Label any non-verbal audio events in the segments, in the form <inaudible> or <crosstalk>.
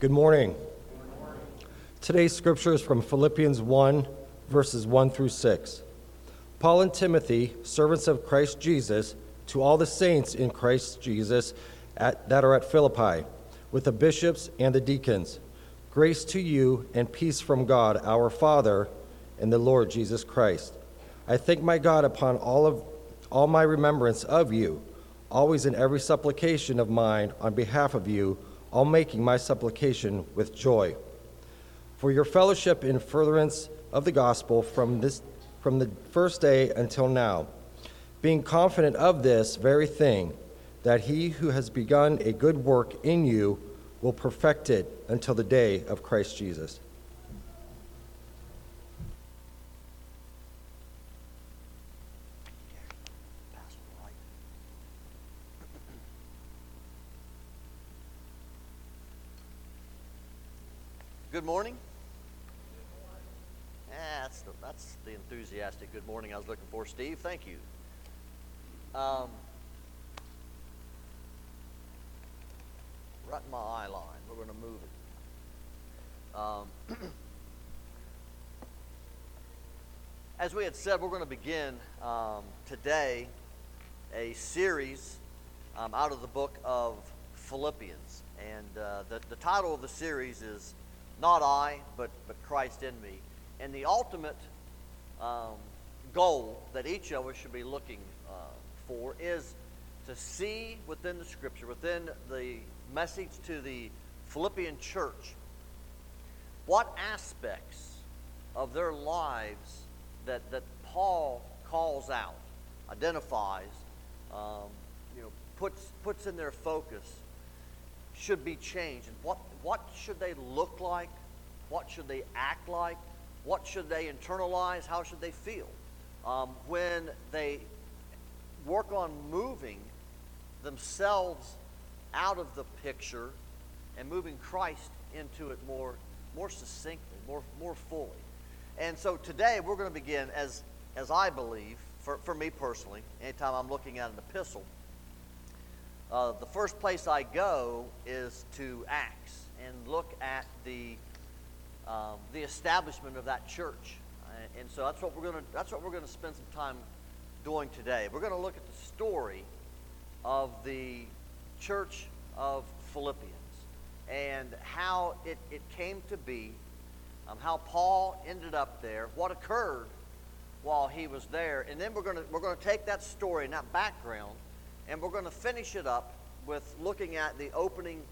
Good morning. Today's scripture is from Philippians 1, verses 1 through 6. Paul and Timothy, servants of Christ Jesus, to all the saints in Christ Jesus at, that are at Philippi, with the bishops and the deacons, grace to you and peace from God our Father and the Lord Jesus Christ. I thank my God upon all of all my remembrance of you, always in every supplication of mine on behalf of you, all making my supplication with joy for your fellowship in furtherance of the gospel from, this, from the first day until now, being confident of this very thing, that he who has begun a good work in you will perfect it until the day of Christ Jesus. Good morning. that's the, that's the enthusiastic good morning I was looking for, Steve. Thank you. Um, right in my eye line. We're going to move it. Um, <clears throat> as we had said, we're going to begin um, today a series um, out of the book of Philippians. And uh, the, the title of the series is Not I, but, but Christ in Me. And the ultimate um, goal that each of us should be looking uh, for is to see within the Scripture, within the message to the Philippian church, what aspects of their lives that, that Paul calls out, identifies, um, you know, puts, puts in their focus should be changed. And what, what should they look like? What should they act like? What should they internalize? How should they feel? Um, when they work on moving themselves out of the picture and moving Christ into it more, more succinctly, more, more fully. And so today we're going to begin, as, as I believe, for, for me personally, anytime I'm looking at an epistle, uh, the first place I go is to Acts and look at the, um, the establishment of that church. Uh, and so that's what we're going to that's what we're going to spend some time doing today. We're going to look at the story of the church of Philippians and how it, it came to be, um, how Paul ended up there, what occurred while he was there, and then we're going to we're going to take that story and that background, and we're going to finish it up with looking at the opening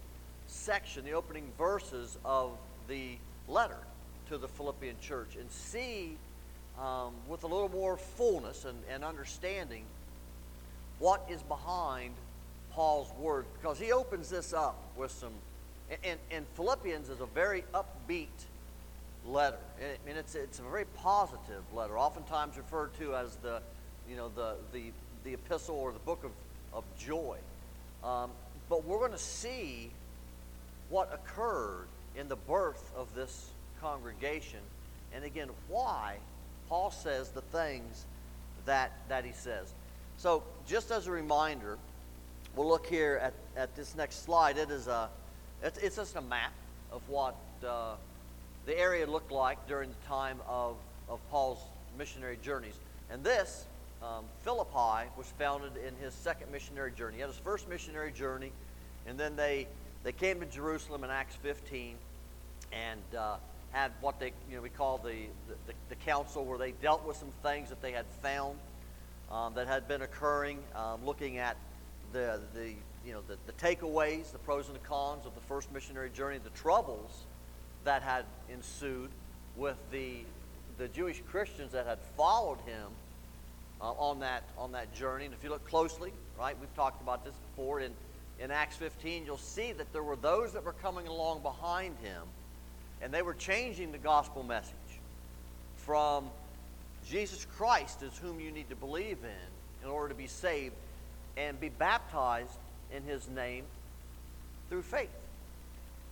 section, the opening verses of the letter to the Philippian church, and see um, with a little more fullness and, and understanding what is behind Paul's words because he opens this up with some, and, and Philippians is a very upbeat letter. Mean, it's, it's a very positive letter, oftentimes referred to as the, you know, the, the, the epistle or the book of, of joy. Um, but we're going to see what occurred in the birth of this congregation, and again, why Paul says the things that, that he says. So, just as a reminder, we'll look here at, at this next slide. It is a, it's, it's just a map of what uh, the area looked like during the time of, of Paul's missionary journeys. And this, um, Philippi, was founded in his second missionary journey. He had his first missionary journey, and then they, they came to Jerusalem in Acts 15 and uh, had what they, you know, we call the, the, the, council, where they dealt with some things that they had found um, that had been occurring, um, looking at the, the, you know, the, the takeaways, the pros and the cons of the first missionary journey, the troubles that had ensued with the, the Jewish Christians that had followed him uh, on, that, on that journey. And if you look closely, right, we've talked about this before, in, in Acts 15, you'll see that there were those that were coming along behind him, and they were changing the gospel message from Jesus Christ is whom you need to believe in in order to be saved and be baptized in his name through faith.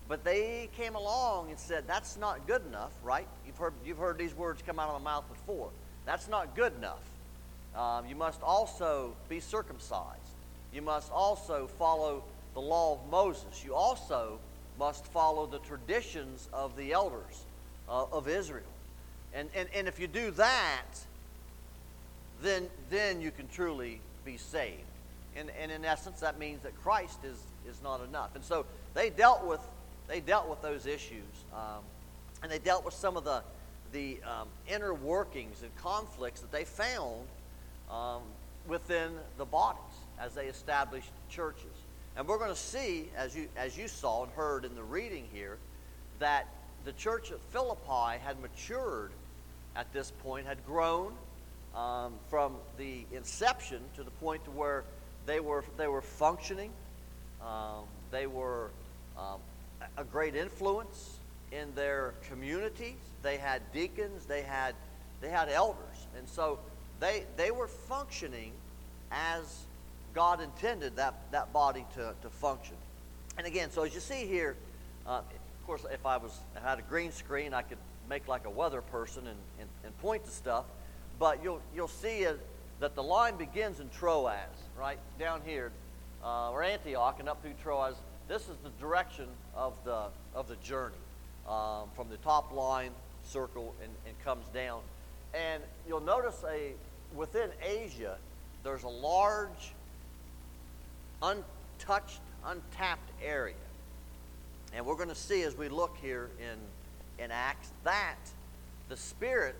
But they came along and said, that's not good enough, right? You've heard, you've heard these words come out of my mouth before. That's not good enough. Um, you must also be circumcised. You must also follow the law of Moses. You also must follow the traditions of the elders uh, of Israel. And, and, and if you do that, then, then you can truly be saved. And, and in essence, that means that Christ is, is not enough. And so they dealt with, they dealt with those issues. Um, and they dealt with some of the, the um, inner workings and conflicts that they found um, within the bodies as they established churches. And we're going to see, as you, as you saw and heard in the reading here, that the church at Philippi had matured at this point, had grown um, from the inception to the point to where they were, they were functioning. Um, they were um, a great influence in their communities. They had deacons, they had, they had elders. And so they, they were functioning as God intended that, that body to, to function. And again, so as you see here, uh, of course, if I was I had a green screen, I could make like a weather person and, and, and point to stuff. But you'll, you'll see it, that the line begins in Troas, right down here, uh, or Antioch, and up through Troas. This is the direction of the, of the journey um, from the top line circle and, and comes down. And you'll notice a within Asia, there's a large, untouched, untapped area. And we're going to see as we look here in, in Acts that the Spirit,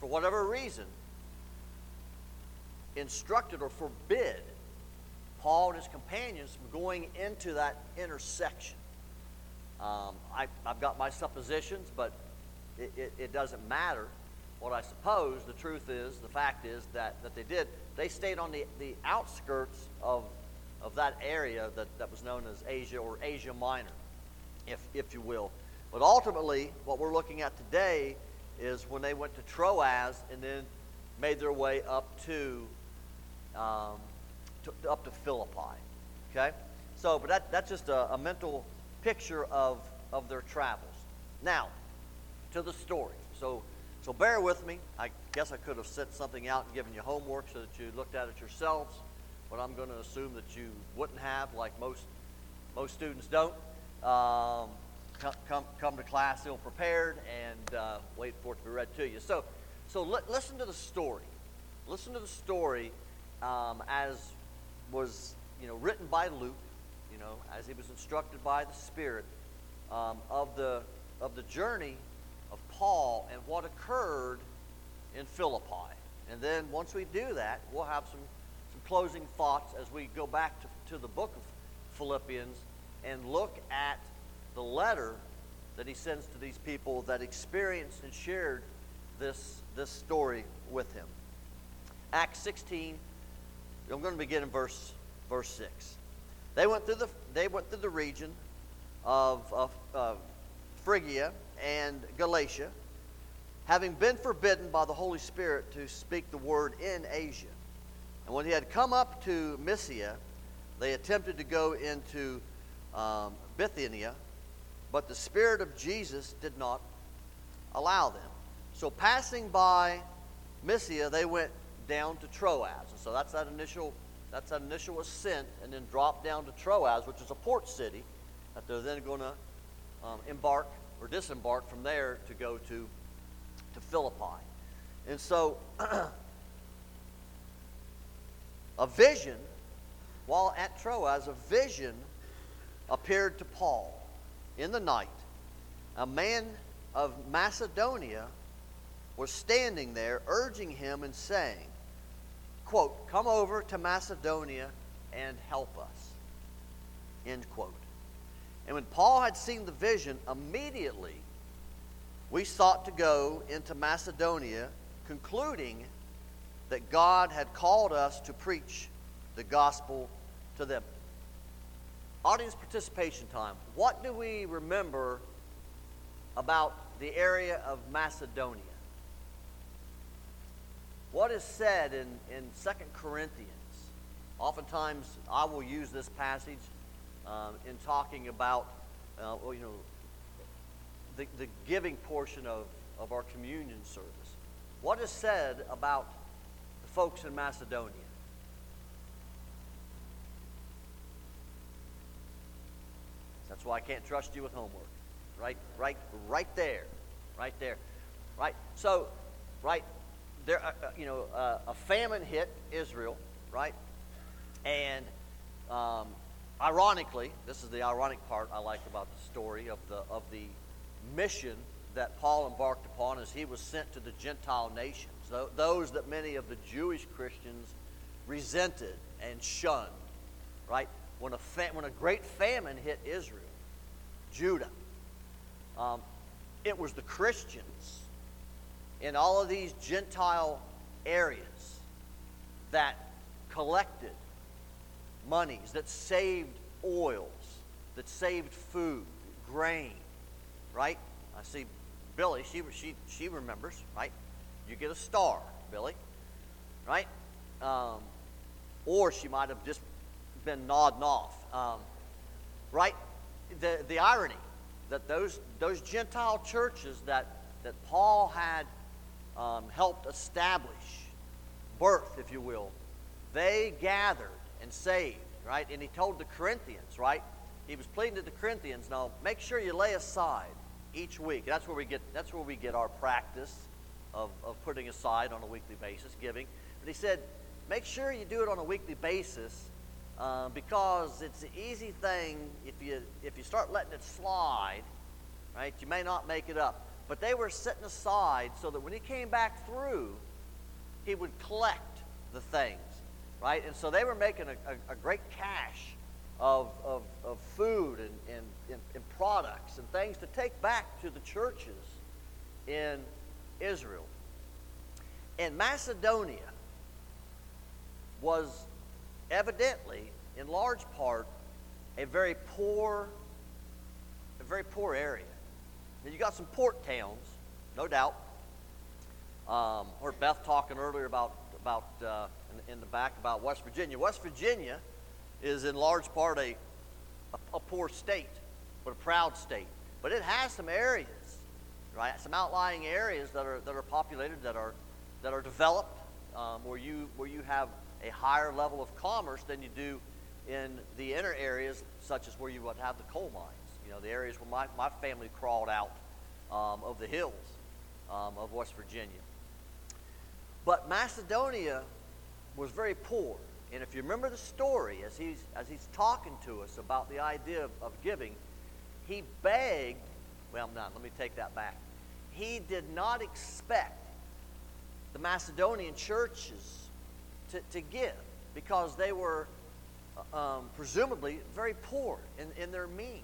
for whatever reason, instructed or forbid Paul and his companions from going into that intersection. Um, I, have got my suppositions, but it, it, it, doesn't matter. What I suppose the truth is, the fact is that, that they did. They stayed on the, the outskirts of, of that area that, that was known as Asia or Asia Minor, if, if you will. But ultimately, what we're looking at today is when they went to Troas and then made their way up to, um, to up to Philippi. Okay, so but that, that's just a, a mental picture of, of their travels. Now, to the story. So, so bear with me. I guess I could have sent something out and given you homework so that you looked at it yourselves, but I'm going to assume that you wouldn't have, like most most students don't. Um, come, come, to class ill prepared and uh, wait for it to be read to you. So, so li- listen to the story. Listen to the story um, as was you know written by Luke you know, as he was instructed by the Spirit, um, of, the, of the journey of Paul and what occurred in Philippi. And then once we do that, we'll have some closing thoughts as we go back to, to the book of Philippians and look at the letter that he sends to these people that experienced and shared this, this story with him. Acts 16, I'm going to begin in verse, verse 6. They went through the, they went through the region of, of, of Phrygia and Galatia, having been forbidden by the Holy Spirit to speak the word in Asia. And when he had come up to Mysia, they attempted to go into um, Bithynia, but the Spirit of Jesus did not allow them. So passing by Mysia, they went down to Troas. And so that's that initial that's an initial ascent, and then drop down to Troas, which is a port city, that they're then going to um, embark or disembark from there to go to, to Philippi. And so, <clears throat> a vision, while at Troas, a vision appeared to Paul in the night. A man of Macedonia was standing there, urging him and saying, quote, come over to Macedonia and help us, end quote. And when Paul had seen the vision, immediately we sought to go into Macedonia, concluding that God had called us to preach the gospel to them. Audience participation time. What do we remember about the area of Macedonia? what is said in, in 2 Corinthians. Oftentimes, I will use this passage um, in talking about, uh, well, you know, the, the giving portion of, of our communion service. What is said about folks in Macedonia? That's why I can't trust you with homework. Right, right, right there, right there, right. So, right there, uh, uh, you know, uh, a famine hit Israel, right, and um, ironically, this is the ironic part I like about the story of the of the mission that Paul embarked upon as he was sent to the Gentile nations, those that many of the Jewish Christians resented and shunned, right? When a, fa- when a great famine hit Israel, Judah, um, it was the Christians in all of these Gentile areas that collected monies, that saved oils, that saved food, grain, right? I see Billy, she, she, she remembers, right? You get a star, Billy, right? Um, or she might have just been nodding off, um, right? The, the irony that those, those Gentile churches that, that Paul had um, helped establish, birth, if you will, they gathered and saved, right? And he told the Corinthians, right? He was pleading to the Corinthians, now make sure you lay aside each week. That's where we get, that's where we get our practice of, of putting aside on a weekly basis, giving. But he said, make sure you do it on a weekly basis uh, because it's an easy thing if you, if you start letting it slide, right, you may not make it up. But they were setting aside so that when he came back through, he would collect the things, right? And so they were making a, a, a great cache of, of, of food and, and, and, and products and things to take back to the churches in Israel. And Macedonia was evidently, in large part, a very poor, a very poor area. Now you got some port towns, no doubt. Um, heard Beth talking earlier about about uh, in, in the back about West Virginia. West Virginia is in large part a, a, a poor state, but a proud state. But it has some areas, right? Some outlying areas that are, that are populated, that are, that are developed, um, where, you, where you have a higher level of commerce than you do in the inner areas, such as where you would have the coal mines. You know, the areas where my, my family crawled out um, of the hills um, of West Virginia. But Macedonia was very poor. And if you remember the story, as he's, as he's talking to us about the idea of, of giving, he begged, well, no, let me take that back. He did not expect the Macedonian churches to, to give because they were uh, um, presumably very poor in, in their means.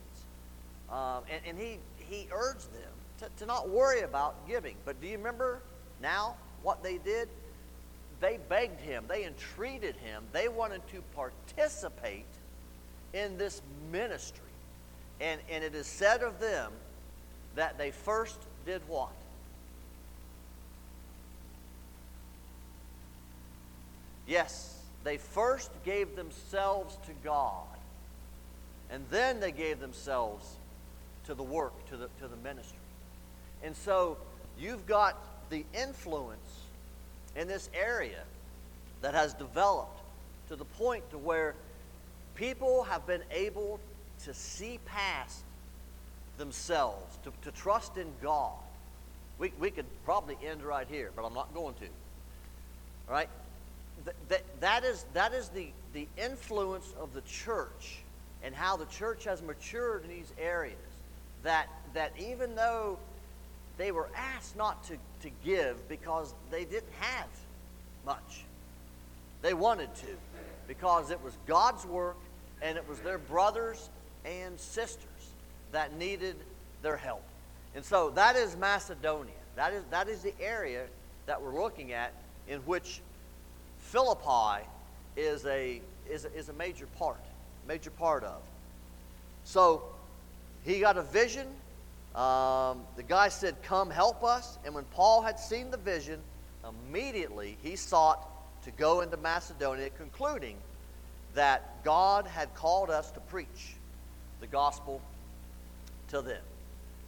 Um, and, and he, he urged them to, to not worry about giving. But do you remember now what they did? they begged him, they entreated him, they wanted to participate in this ministry. And, and it is said of them that they first did what? Yes, they first gave themselves to God, and then they gave themselves to the work, to the, to the ministry. And so you've got the influence in this area that has developed to the point to where people have been able to see past themselves, to, to trust in God. We, we could probably end right here, but I'm not going to. All right? Th- that, that is, that is the, the influence of the church and how the church has matured in these areas. That, that even though they were asked not to, to give because they didn't have much. They wanted to because it was God's work and it was their brothers and sisters that needed their help. And so that is Macedonia. That is, that is the area that we're looking at in which Philippi is a, is a, is a major part, major part of. So he got a vision um, the guy said, Come help us. And when Paul had seen the vision, immediately he sought to go into Macedonia, concluding that God had called us to preach the gospel to them.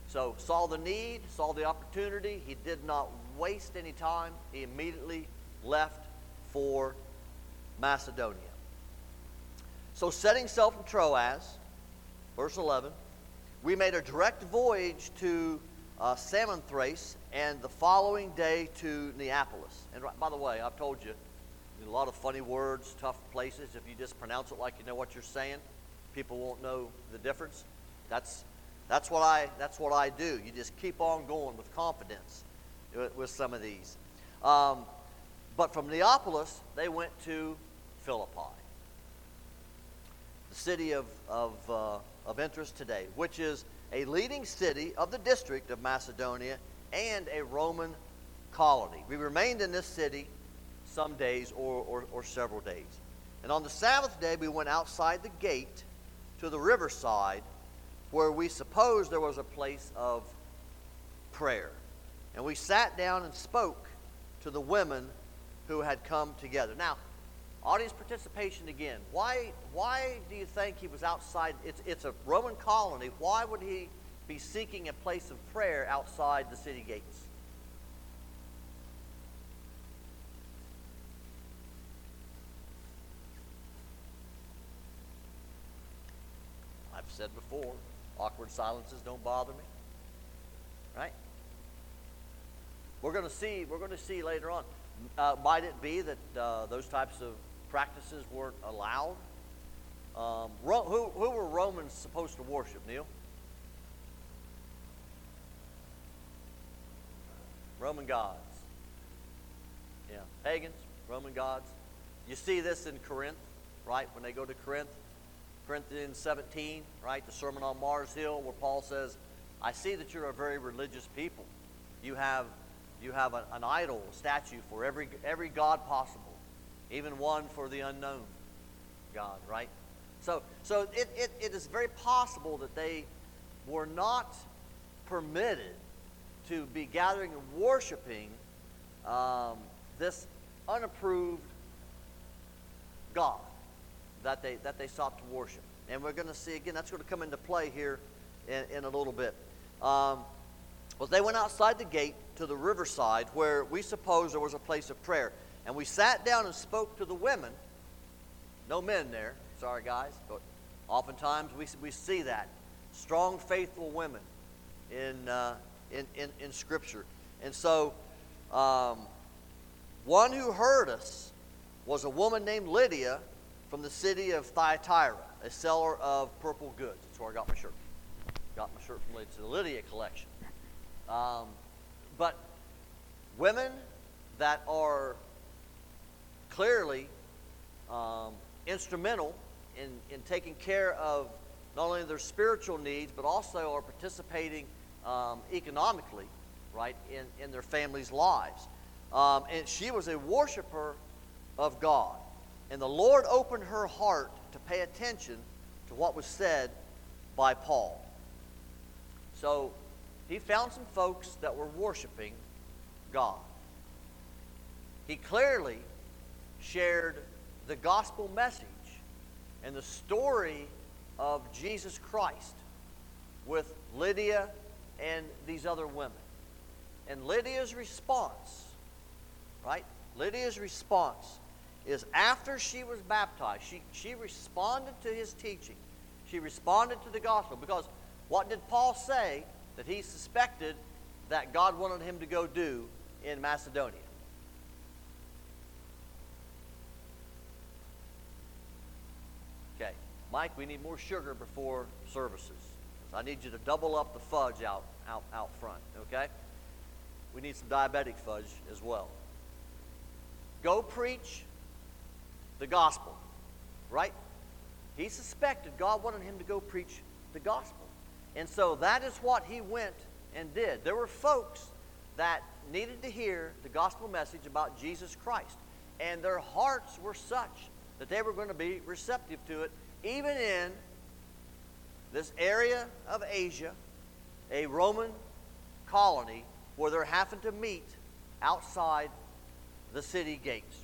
So, saw the need, saw the opportunity. He did not waste any time. He immediately left for Macedonia. So, setting sail from Troas, verse 11, we made a direct voyage to uh, Samothrace and the following day to Neapolis. And right, by the way, I've told you, a lot of funny words, tough places. If you just pronounce it like you know what you're saying, people won't know the difference. That's, that's, what, I, that's what I do. You just keep on going with confidence with, some of these. Um, but from Neapolis, they went to Philippi, the city of, of, uh, of interest today, which is a leading city of the district of Macedonia and a Roman colony. We remained in this city some days or, or, or several days. And on the Sabbath day, we went outside the gate to the riverside where we supposed there was a place of prayer. And we sat down and spoke to the women who had come together. Now, audience participation again. Why, why do you think he was outside? It's, it's a Roman colony. Why would he be seeking a place of prayer outside the city gates? I've said before, awkward silences don't bother me. Right? We're going to see. We're going to see later on. Uh, might it be that uh, those types of practices weren't allowed? Um, Ro- who, who were Romans supposed to worship, Neil? Roman gods. Yeah, pagans, Roman gods. You see this in Corinth, right? When they go to Corinth, Corinthians 17, right? The Sermon on Mars Hill, where Paul says, I see that you're a very religious people. You have you have an, an idol a statue for every, every God possible, even one for the unknown God, right? So, so it, it, it is very possible that they were not permitted to be gathering and worshiping um, this unapproved God that they, that they sought to worship. And we're going to see again, that's going to come into play here in, in a little bit. Um, well, they went outside the gate to the riverside where we suppose there was a place of prayer. And we sat down and spoke to the women. No men there, sorry guys, but oftentimes we, we see that. Strong, faithful women in, uh, in, in, in Scripture. And so, um, one who heard us was a woman named Lydia from the city of Thyatira, a seller of purple goods. That's where I got my shirt. Got my shirt from the Lydia collection. Um, but women that are clearly um, instrumental in, in taking care of not only their spiritual needs, but also are participating um, economically, right, in, in their families' lives. Um, and she was a worshiper of God. And the Lord opened her heart to pay attention to what was said by Paul. So he found some folks that were worshiping God. He clearly shared the gospel message and the story of Jesus Christ with Lydia and these other women. And Lydia's response, right? Lydia's response is after she was baptized, she, she responded to his teaching. She responded to the gospel because what did Paul say that he suspected that God wanted him to go do in Macedonia. Okay, Mike, we need more sugar before services. I need you to double up the fudge out, out, out front, okay? We need some diabetic fudge as well. Go preach the gospel, right? He suspected God wanted him to go preach the gospel. And so that is what he went and did. There were folks that needed to hear the gospel message about Jesus Christ. And their hearts were such that they were going to be receptive to it, even in this area of Asia, a Roman colony where they're having to meet outside the city gates.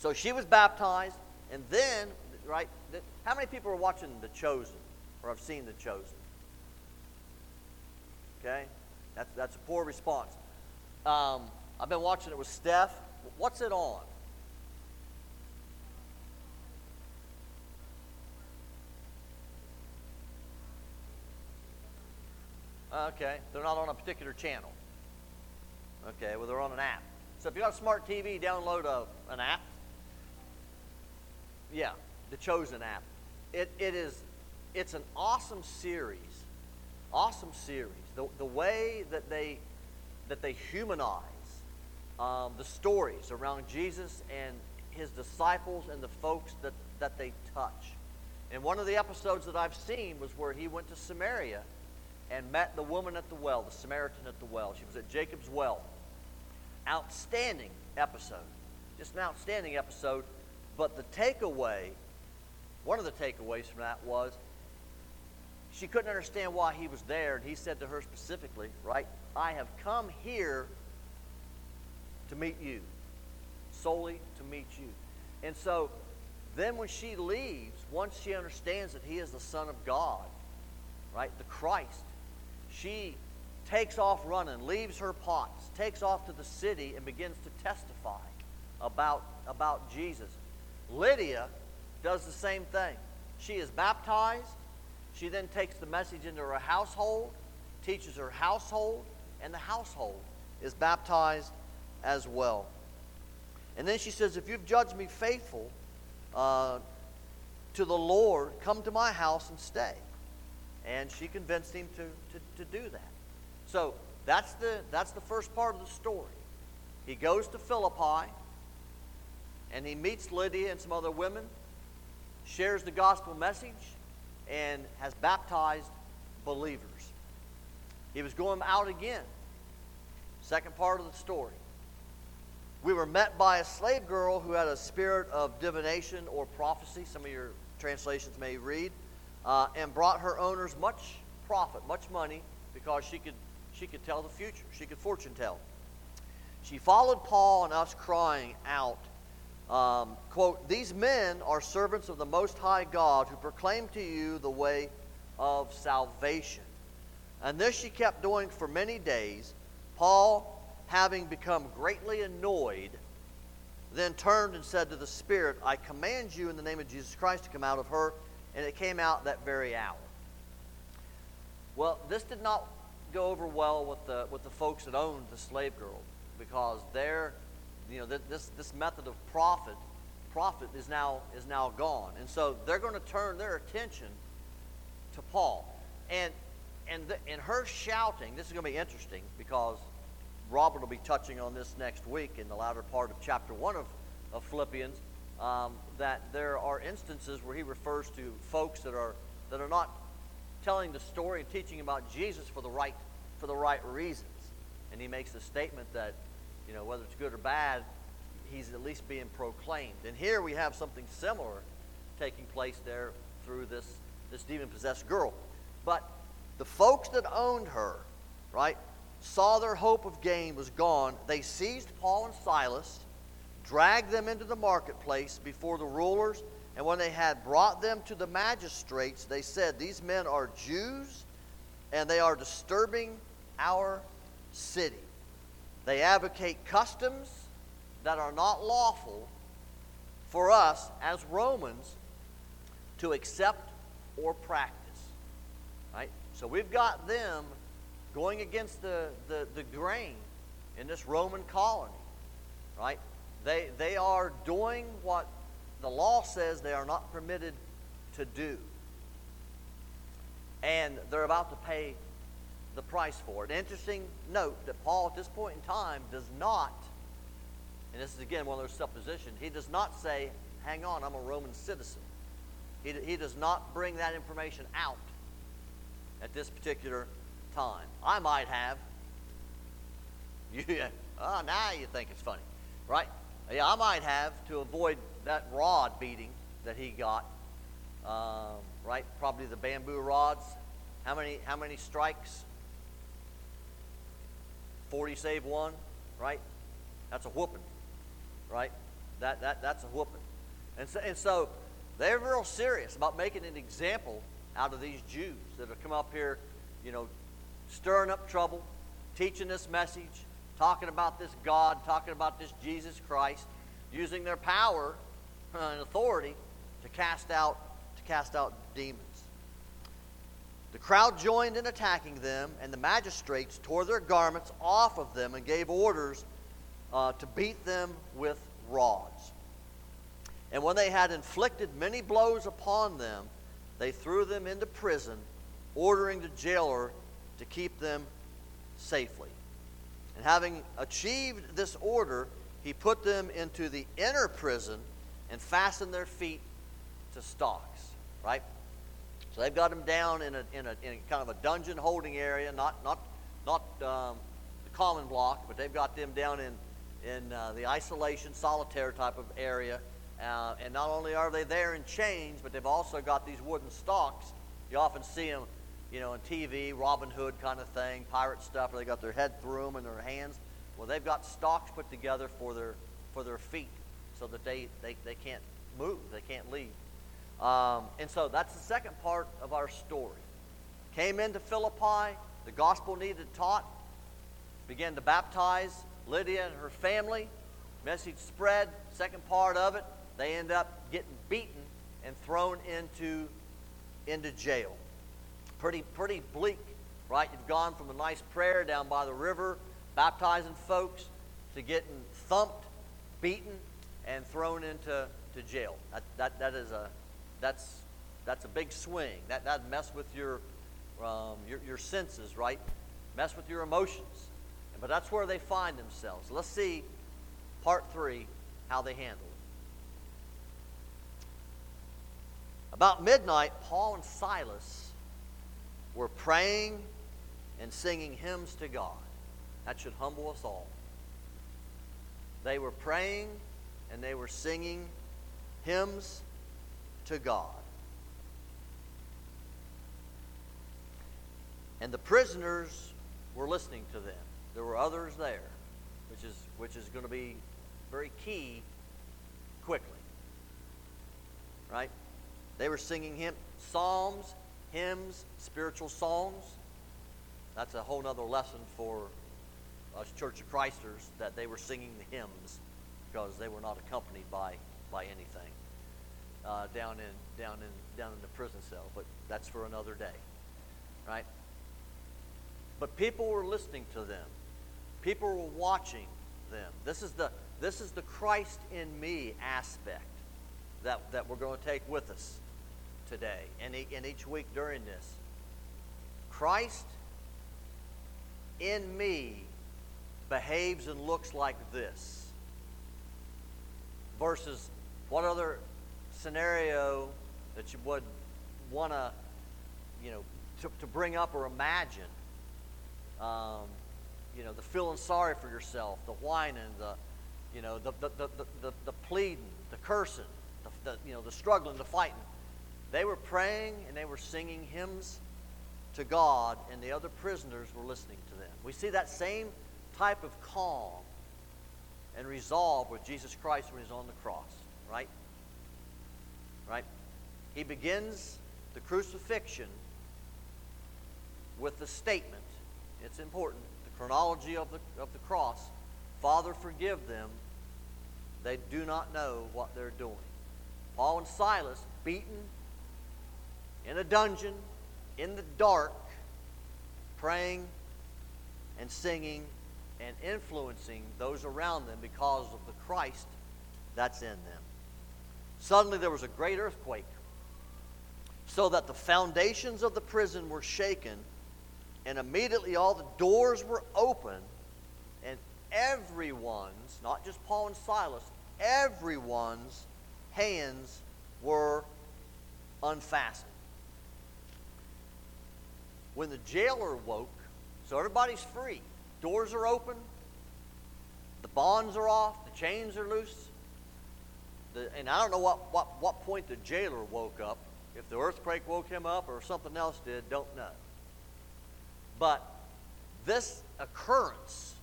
So she was baptized, and then, right, how many people are watching The Chosen or have seen The Chosen? Okay? That's, that's a poor response. Um, I've been watching it with Steph. What's it on? Okay, they're not on a particular channel. Okay, well, they're on an app. So if you got a smart TV, download a, an app. Yeah, the Chosen app. It, it is, it's an awesome series. Awesome series. The, the way that they, that they humanize um, the stories around Jesus and his disciples and the folks that, that they touch. And one of the episodes that I've seen was where he went to Samaria and met the woman at the well, the Samaritan at the well. She was at Jacob's well. Outstanding episode. Just an outstanding episode. But the takeaway, one of the takeaways from that was she couldn't understand why he was there. And he said to her specifically, right, I have come here to meet you, solely to meet you. And so then when she leaves, once she understands that he is the Son of God, right, the Christ, she takes off running, leaves her pots, takes off to the city, and begins to testify about, about Jesus. Lydia does the same thing. She is baptized. She then takes the message into her household, teaches her household, and the household is baptized as well. And then she says, If you've judged me faithful uh, to the Lord, come to my house and stay. And she convinced him to, to, to do that. So that's the, that's the first part of the story. He goes to Philippi and he meets Lydia and some other women, shares the gospel message, and has baptized believers. He was going out again. Second part of the story. We were met by a slave girl who had a spirit of divination or prophecy. Some of your translations may read. Uh, and brought her owners much profit, much money, because she could, she could tell the future. She could fortune tell. She followed Paul and us, crying out, um, quote, These men are servants of the Most High God who proclaim to you the way of salvation. And this she kept doing for many days. Paul having become greatly annoyed, then turned and said to the Spirit, I command you in the name of Jesus Christ to come out of her. And it came out that very hour. Well, this did not go over well with the, with the folks that owned the slave girl because their, you know, this, this method of profit, profit is now, is now gone. And so they're going to turn their attention to Paul. And, and, the, and her shouting, this is going to be interesting because Robert will be touching on this next week in the latter part of chapter 1 of, of Philippians, um, that there are instances where he refers to folks that are, that are not telling the story and teaching about Jesus for the right, for the right reasons. And he makes a statement that, you know, whether it's good or bad, he's at least being proclaimed. And here we have something similar taking place there through this, this demon possessed girl. But the folks that owned her, right, saw their hope of gain was gone, they seized Paul and Silas, dragged them into the marketplace before the rulers, and when they had brought them to the magistrates, they said, These men are Jews, and they are disturbing our city. They advocate customs that are not lawful for us as Romans to accept or practice. Right? So we've got them going against the, the, the grain in this Roman colony, right? They, they are doing what the law says they are not permitted to do. And they're about to pay the price for it. Interesting note that Paul, at this point in time, does not, and this is again one of those suppositions, he does not say, hang on, I'm a Roman citizen. He, he does not bring that information out at this particular time. I might have. <laughs> You, oh, now you think it's funny, right? Yeah, I might have to avoid that rod beating that he got. Um, right? Probably the bamboo rods. How many? How many strikes? Forty save one, right? That's a whooping, right? That that that's a whooping, and so and so they're real serious about making an example out of these Jews that have come up here, you know, stirring up trouble, teaching this message, talking about this God, talking about this Jesus Christ, using their power and authority to cast out to cast out demons. The crowd joined in attacking them, and the magistrates tore their garments off of them and gave orders uh, to beat them with rods. And when they had inflicted many blows upon them, they threw them into prison, ordering the jailer to keep them safely. And having achieved this order, he put them into the inner prison and fastened their feet to stocks. Right? They've got them down in a, in a, in a kind of a dungeon holding area, not, not, not um, the common block, but they've got them down in, in uh, the isolation, solitaire type of area. Uh, and not only are they there in chains, but they've also got these wooden stocks. You often see them, you know, on TV, Robin Hood kind of thing, pirate stuff, where they got their head through them and their hands. Well, they've got stocks put together for their for their feet, so that they they, they can't move, they can't leave. Um, and so that's the second part of our story. Came into Philippi, the gospel needed taught, began to baptize Lydia and her family. Message spread. Second part of it, they end up getting beaten and thrown into, into jail. Pretty, pretty bleak, right? You've gone from a nice prayer down by the river, baptizing folks, to getting thumped, beaten, and thrown into to jail. That, that, that is a, that's, that's a big swing. That, that mess with your, um, your, your senses, right? Mess with your emotions. But that's where they find themselves. Let's see part three, how they handle it. About midnight, Paul and Silas were praying and singing hymns to God. That should humble us all. They were praying and they were singing hymns to God. And the prisoners were listening to them. There were others there, which is, which is going to be very key quickly. Right? They were singing hymn, psalms, hymns, spiritual songs. That's a whole other lesson for us Church of Christers that they were singing the hymns because they were not accompanied by, by anything uh, down in down in down in the prison cell. But that's for another day, right? But people were listening to them. People were watching them. This is the this is the Christ in me aspect that, that we're going to take with us today and, and each week during this. Christ in me behaves and looks like this versus what other scenario that you would want to, you know, to, to bring up or imagine. Um, you know, the feeling sorry for yourself, the whining, the, you know, the, the, the, the, the pleading, the cursing, the, the, you know, the struggling, the fighting. They were praying and they were singing hymns to God, and the other prisoners were listening to them. We see that same type of calm and resolve with Jesus Christ when he's on the cross, right? Right? He begins the crucifixion with the statement, it's important, the chronology of the, of the cross Father, forgive them. They do not know what they're doing. Paul and Silas, beaten in a dungeon, in the dark, praying and singing and influencing those around them because of the Christ that's in them. Suddenly there was a great earthquake, so that the foundations of the prison were shaken, and immediately all the doors were open, and everyone's, not just Paul and Silas, everyone's hands were unfastened. When the jailer woke, so everybody's free, doors are open, the bonds are off, the chains are loose. The, and I don't know what, what, what point the jailer woke up. If the earthquake woke him up or something else did, don't know. But this occurrence,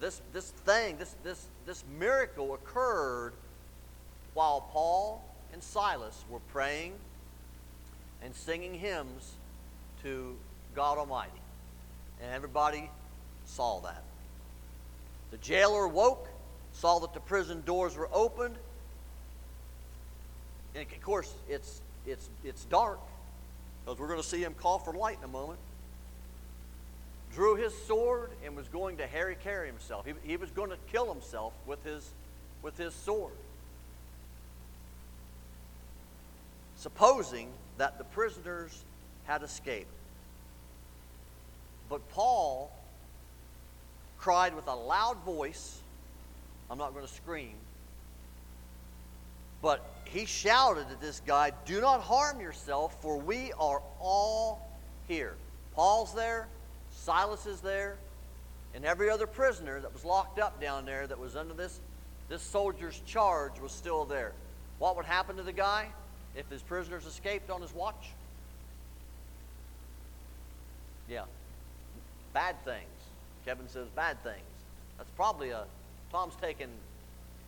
this, this thing, this, this, this miracle occurred while Paul and Silas were praying and singing hymns to God Almighty. And everybody saw that. The jailer woke saw that the prison doors were opened. And of course, it's, it's, it's dark. because we're going to see him call for light in a moment, drew his sword and was going to hari-kari himself. He, he was going to kill himself with his, with his sword. Supposing that the prisoners had escaped. But Paul cried with a loud voice, I'm not going to scream, but he shouted at this guy, Do not harm yourself, for we are all here. Paul's there, Silas is there, and every other prisoner that was locked up down there that was under this, this soldier's charge was still there. What would happen to the guy if his prisoners escaped on his watch? Yeah, bad things. Kevin says bad things. That's probably a. Tom's taking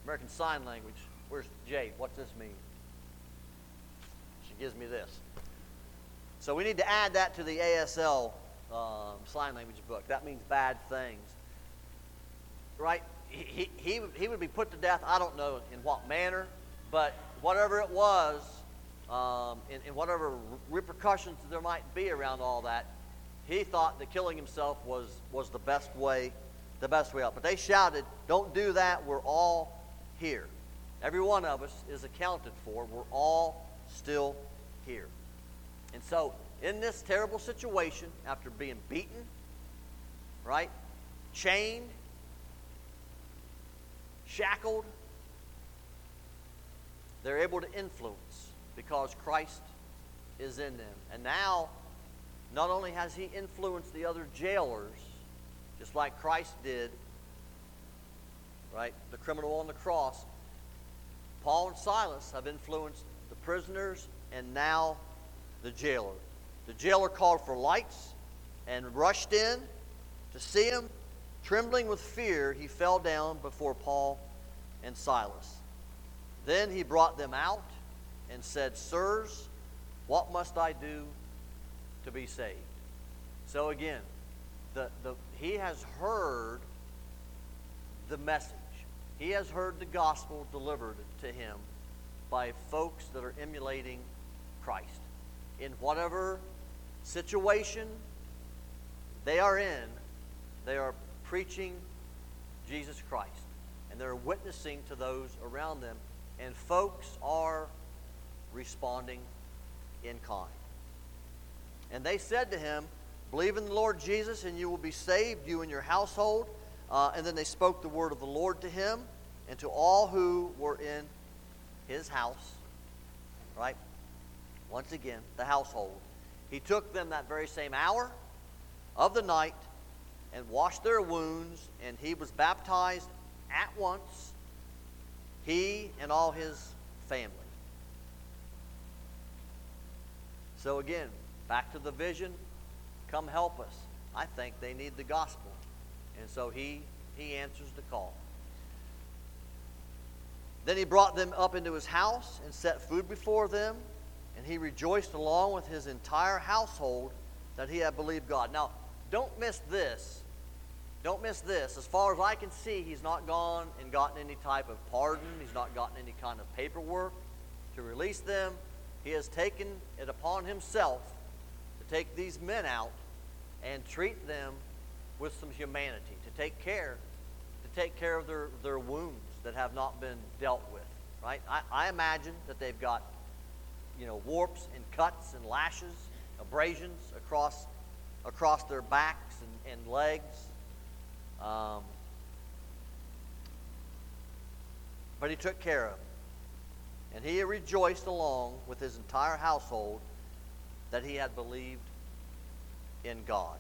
American Sign Language. Where's Jade? What's this mean? She gives me this. So we need to add that to the ASL um, sign language book. That means bad things. Right? He, he, he would be put to death, I don't know in what manner, but whatever it was, um, in, in whatever repercussions there might be around all that, he thought that killing himself was, was the best way, the best way out. But they shouted, Don't do that, we're all here. Every one of us is accounted for. We're all still here. And so, in this terrible situation, after being beaten, right, chained, shackled, they're able to influence because Christ is in them. And now, not only has he influenced the other jailers, just like Christ did, right, the criminal on the cross, Paul and Silas have influenced the prisoners and now the jailer. The jailer called for lights and rushed in to see him. Trembling with fear, he fell down before Paul and Silas. Then he brought them out and said, Sirs, what must I do to be saved? So again, the, the, he has heard the message. He has heard the gospel delivered to him by folks that are emulating Christ. In whatever situation they are in, they are preaching Jesus Christ. And they're witnessing to those around them. And folks are responding in kind. And they said to him, Believe in the Lord Jesus, and you will be saved, you and your household. Uh, and then they spoke the word of the Lord to him and to all who were in his house. Right? Once again, the household. He took them that very same hour of the night and washed their wounds, and he was baptized at once, he and all his family. So, again, back to the vision come help us. I think they need the gospel. And so he, he answers the call. Then he brought them up into his house and set food before them, and he rejoiced along with his entire household that he had believed God. Now, don't miss this. Don't miss this. As far as I can see, he's not gone and gotten any type of pardon. He's not gotten any kind of paperwork to release them. He has taken it upon himself to take these men out and treat them with some humanity, to take care, to take care of their, their wounds that have not been dealt with. Right? I, I imagine that they've got, you know, warps and cuts and lashes, abrasions across across their backs and, and legs. Um, but he took care of them. And he rejoiced along with his entire household that he had believed in God.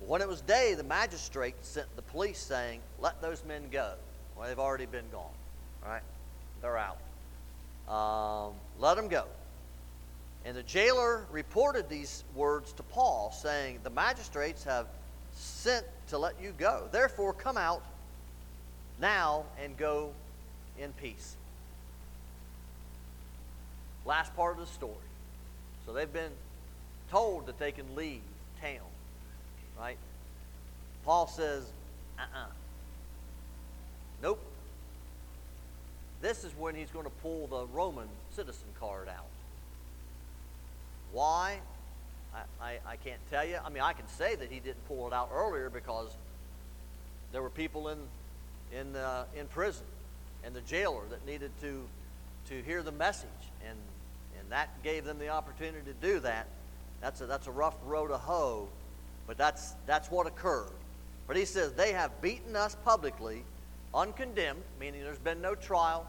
When it was day, the magistrate sent the police saying, Let those men go. Well, they've already been gone. Right? They're out. Um, let them go. And the jailer reported these words to Paul, saying, The magistrates have sent to let you go. Therefore, come out now and go in peace. Last part of the story. So they've been told that they can leave town, right? Paul says, uh uh-uh. uh Nope. This is when he's going to pull the Roman citizen card out. Why? I, I, I can't tell you. I mean, I can say that he didn't pull it out earlier because there were people in, in, uh, in prison and the jailer that needed to, to hear the message. And, and that gave them the opportunity to do that. That's a, that's a rough road to hoe, but that's, that's what occurred. But he says, They have beaten us publicly, uncondemned, meaning there's been no trial.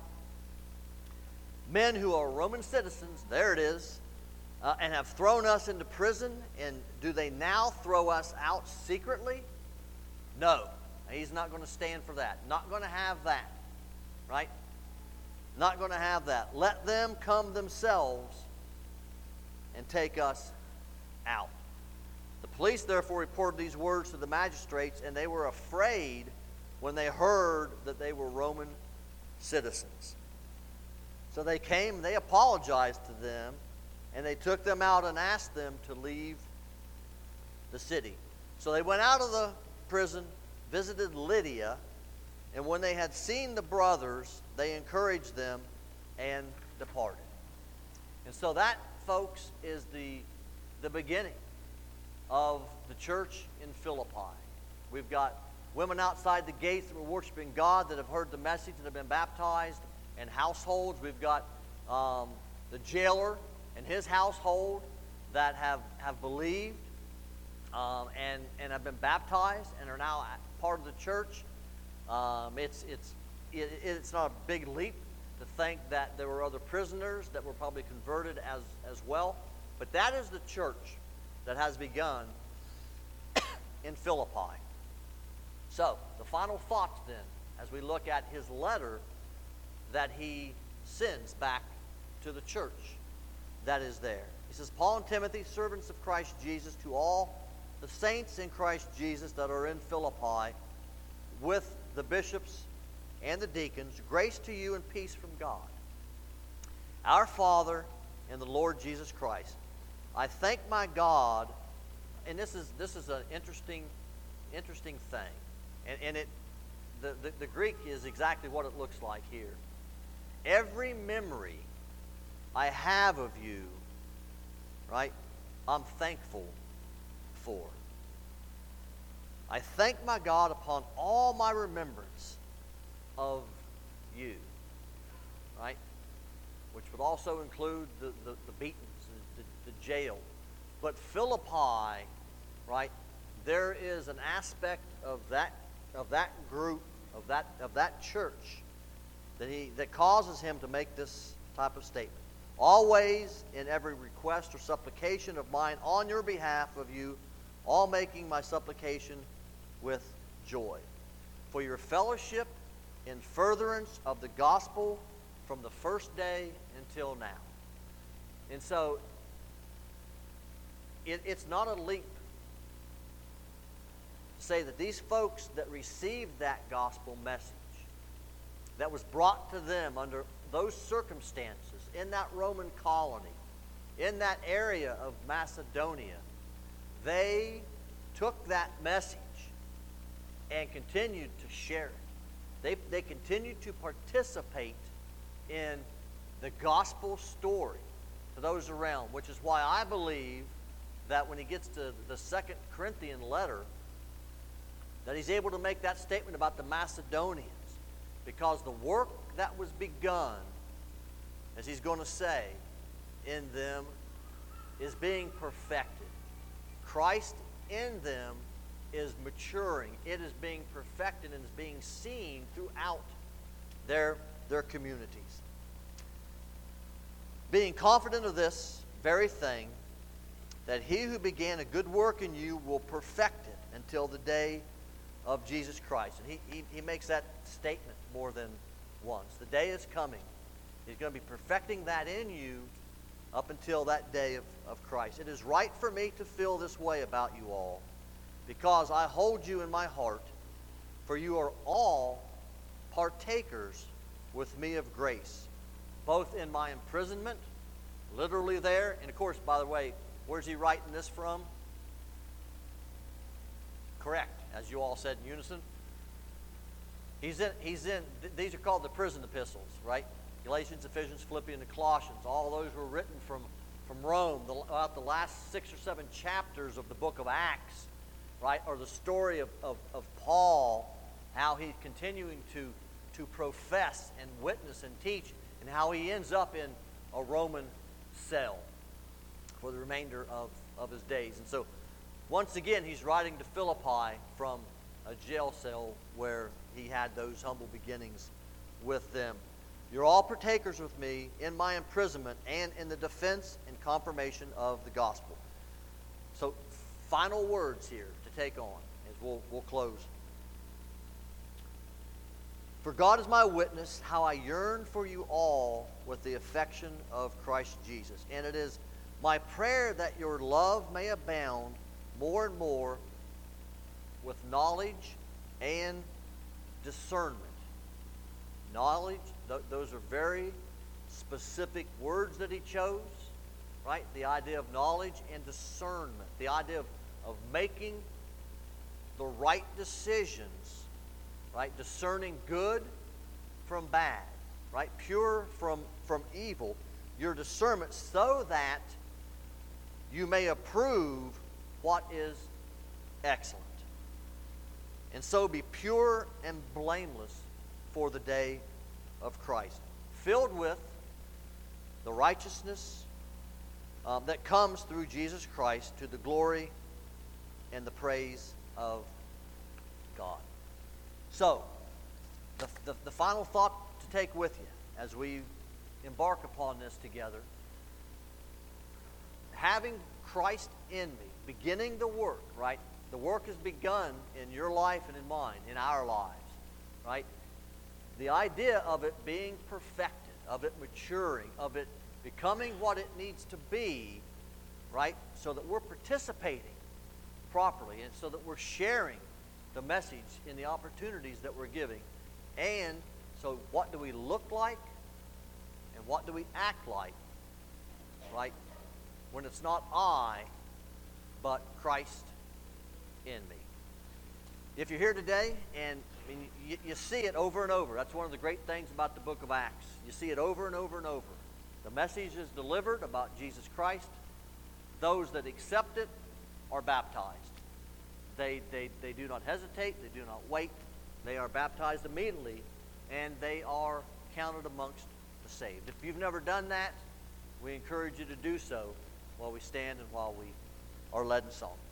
Men who are Roman citizens, there it is, uh, and have thrown us into prison. And do they now throw us out secretly? No. He's not going to stand for that. Not going to have that. Right? Not going to have that. Let them come themselves and take us out. The police therefore reported these words to the magistrates, and they were afraid when they heard that they were Roman citizens. So they came, they apologized to them, and they took them out and asked them to leave the city. So they went out of the prison, visited Lydia, and when they had seen the brothers, they encouraged them and departed. And so that, folks, is the, the beginning of the church in Philippi. We've got women outside the gates that were worshiping God that have heard the message that have been baptized, and households. We've got um, the jailer and his household that have, have believed um, and, and have been baptized and are now part of the church. Um, it's, it's, it, it's not a big leap to think that there were other prisoners that were probably converted as, as well. But that is the church that has begun <coughs> in Philippi. So, the final thoughts then, as we look at his letter that he sends back to the church that is there. He says, Paul and Timothy, servants of Christ Jesus, to all the saints in Christ Jesus that are in Philippi, with the bishops and the deacons, grace to you and peace from God. Our Father and the Lord Jesus Christ. I thank my God, and this is this is an interesting, interesting thing. And, and it the, the, the Greek is exactly what it looks like here. Every memory I have of you, right, I'm thankful for. I thank my God upon all my remembrance of you, right? Which would also include the, the, the beatings, the, the, the jail. But Philippi, right, there is an aspect of that, of that group, of that, of that church, that, he, that causes him to make this type of statement. Always in every request or supplication of mine on your behalf of you, all making my supplication with joy. For your fellowship in furtherance of the gospel from the first day until now. And so it, it's not a leap say that these folks that received that gospel message that was brought to them under those circumstances in that Roman colony, in that area of Macedonia, they took that message and continued to share it. They, they continued to participate in the gospel story to those around, which is why I believe that when he gets to the second Corinthian letter, that he's able to make that statement about the Macedonians because the work that was begun, as he's going to say, in them is being perfected. Christ in them is maturing, it is being perfected and is being seen throughout their, their communities. Being confident of this very thing, that he who began a good work in you will perfect it until the day of Jesus Christ. And he, he, he makes that statement more than once. The day is coming. He's going to be perfecting that in you up until that day of, of Christ. It is right for me to feel this way about you all because I hold you in my heart, for you are all partakers with me of grace, both in my imprisonment, literally there, and of course, by the way, where's he writing this from? Correct, as you all said in unison. He's in, he's in, these are called the prison epistles, right? Galatians, Ephesians, Philippians, and Colossians. All those were written from from Rome, the, about the last six or seven chapters of the book of Acts, right, or the story of, of, of Paul, how he's continuing to, to profess and witness and teach, and how he ends up in a Roman cell for the remainder of, of his days. And so, once again, he's writing to Philippi from a jail cell where he had those humble beginnings with them. You're all partakers with me in my imprisonment and in the defense and confirmation of the gospel. So, final words here to take on as we'll, we'll close. For God is my witness, how I yearn for you all with the affection of Christ Jesus. And it is my prayer that your love may abound more and more with knowledge and discernment. Knowledge, th- those are very specific words that he chose, right? The idea of knowledge and discernment, the idea of, of making the right decisions, right? Discerning good from bad, right? Pure from, from evil. Your discernment so that you may approve what is excellent. And so be pure and blameless for the day of Christ, filled with the righteousness um, that comes through Jesus Christ to the glory and the praise of God. So, the, the, the final thought to take with you as we embark upon this together having Christ in me, beginning the work, right? The work has begun in your life and in mine, in our lives, right? The idea of it being perfected, of it maturing, of it becoming what it needs to be, right? So that we're participating properly and so that we're sharing the message in the opportunities that we're giving. And so, what do we look like and what do we act like, right? When it's not I, but Christ in me. If you're here today and I mean, you, you, see it over and over, that's one of the great things about the book of Acts. You see it over and over and over. The message is delivered about Jesus Christ. Those that accept it are baptized. They, they, they do not hesitate, they do not wait. They are baptized immediately, and they are counted amongst the saved. If you've never done that, we encourage you to do so while we stand and while we led in song.